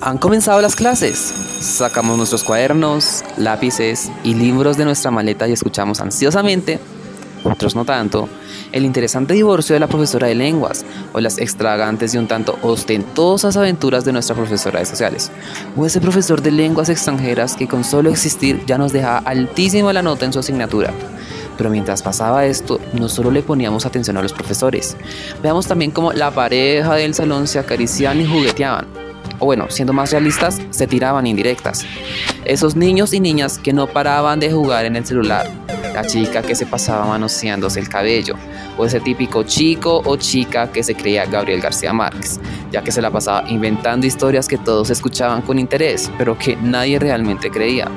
Han comenzado las clases. Sacamos nuestros cuadernos, lápices y libros de nuestra maleta y escuchamos ansiosamente, otros no tanto, el interesante divorcio de la profesora de lenguas o las extravagantes y un tanto ostentosas aventuras de nuestra profesora de sociales o ese profesor de lenguas extranjeras que con solo existir ya nos dejaba altísima la nota en su asignatura. Pero mientras pasaba esto, no solo le poníamos atención a los profesores, veamos también cómo la pareja del salón se acariciaban y jugueteaban o bueno, siendo más realistas, se tiraban indirectas. Esos niños y niñas que no paraban de jugar en el celular, la chica que se pasaba manoseándose el cabello, o ese típico chico o chica que se creía Gabriel García Márquez, ya que se la pasaba inventando historias que todos escuchaban con interés, pero que nadie realmente creía.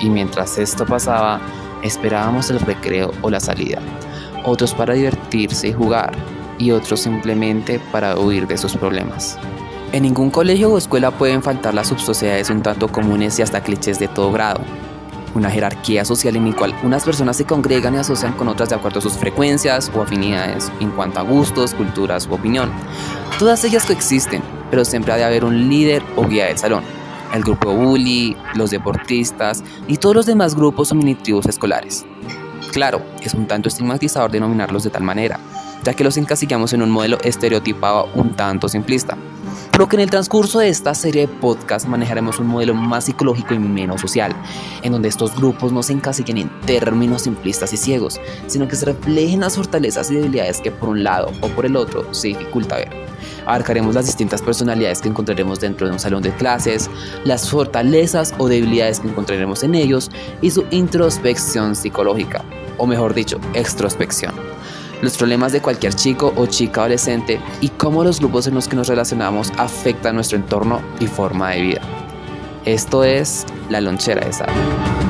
Y mientras esto pasaba, esperábamos el recreo o la salida, otros para divertirse y jugar, y otros simplemente para huir de sus problemas. En ningún colegio o escuela pueden faltar las subsociedades un tanto comunes y hasta clichés de todo grado. Una jerarquía social en la cual unas personas se congregan y asocian con otras de acuerdo a sus frecuencias o afinidades en cuanto a gustos, culturas u opinión. Todas ellas coexisten, pero siempre ha de haber un líder o guía del salón. El grupo bully, los deportistas y todos los demás grupos o mini tribus escolares. Claro, es un tanto estigmatizador denominarlos de tal manera, ya que los encasillamos en un modelo estereotipado un tanto simplista. Pero que en el transcurso de esta serie de podcast manejaremos un modelo más psicológico y menos social, en donde estos grupos no se encasillen en términos simplistas y ciegos, sino que se reflejen las fortalezas y debilidades que por un lado o por el otro se dificulta ver. Abarcaremos las distintas personalidades que encontraremos dentro de un salón de clases, las fortalezas o debilidades que encontraremos en ellos y su introspección psicológica, o mejor dicho, extrospección los problemas de cualquier chico o chica adolescente y cómo los grupos en los que nos relacionamos afectan nuestro entorno y forma de vida. Esto es La Lonchera de Sal.